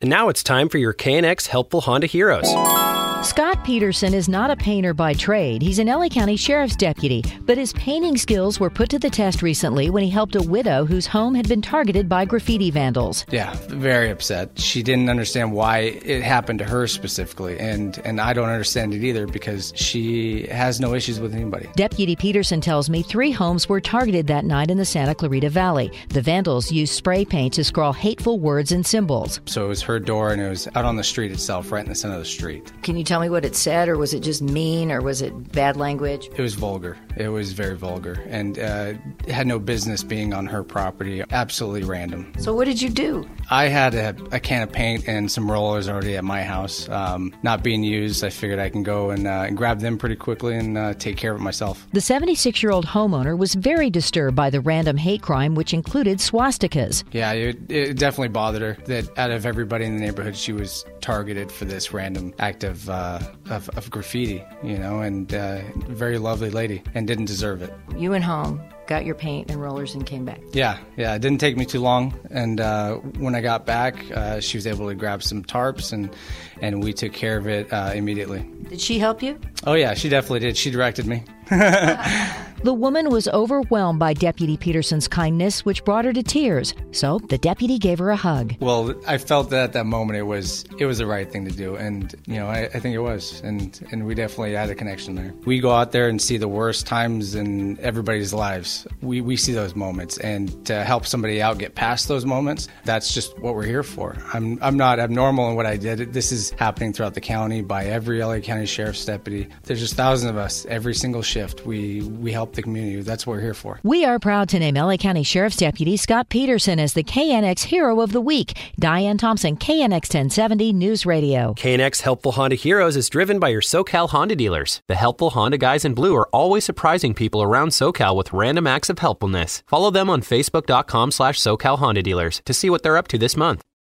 And now it's time for your KNX Helpful Honda Heroes. Scott Peterson is not a painter by trade. He's an LA County Sheriff's deputy, but his painting skills were put to the test recently when he helped a widow whose home had been targeted by graffiti vandals. Yeah, very upset. She didn't understand why it happened to her specifically, and and I don't understand it either because she has no issues with anybody. Deputy Peterson tells me three homes were targeted that night in the Santa Clarita Valley. The vandals used spray paint to scrawl hateful words and symbols. So it was her door, and it was out on the street itself, right in the center of the street. Can you tell me what it said, or was it just mean, or was it bad language? It was vulgar. It was very vulgar, and uh, had no business being on her property. Absolutely random. So what did you do? I had a, a can of paint and some rollers already at my house, um, not being used. I figured I can go and, uh, and grab them pretty quickly and uh, take care of it myself. The 76 year old homeowner was very disturbed by the random hate crime, which included swastikas. Yeah, it, it definitely bothered her that out of everybody in the neighborhood, she was targeted for this random act of uh, of, of, graffiti, you know, and uh, very lovely lady, and didn't deserve it. You went home, got your paint and rollers, and came back. Yeah, yeah, it didn't take me too long, and uh, when I got back, uh, she was able to grab some tarps, and and we took care of it uh, immediately. Did she help you? Oh yeah, she definitely did. She directed me. The woman was overwhelmed by Deputy Peterson's kindness, which brought her to tears. So the deputy gave her a hug. Well, I felt that at that moment it was it was the right thing to do, and you know I, I think it was, and and we definitely had a connection there. We go out there and see the worst times in everybody's lives. We we see those moments, and to help somebody out get past those moments, that's just what we're here for. I'm I'm not abnormal in what I did. This is happening throughout the county by every LA County Sheriff's deputy. There's just thousands of us every single shift. We we help the community. That's what we're here for. We are proud to name LA County Sheriff's Deputy Scott Peterson as the KNX Hero of the Week. Diane Thompson, KNX 1070 News Radio. KNX Helpful Honda Heroes is driven by your SoCal Honda dealers. The helpful Honda guys in blue are always surprising people around SoCal with random acts of helpfulness. Follow them on Facebook.com slash SoCal Honda dealers to see what they're up to this month.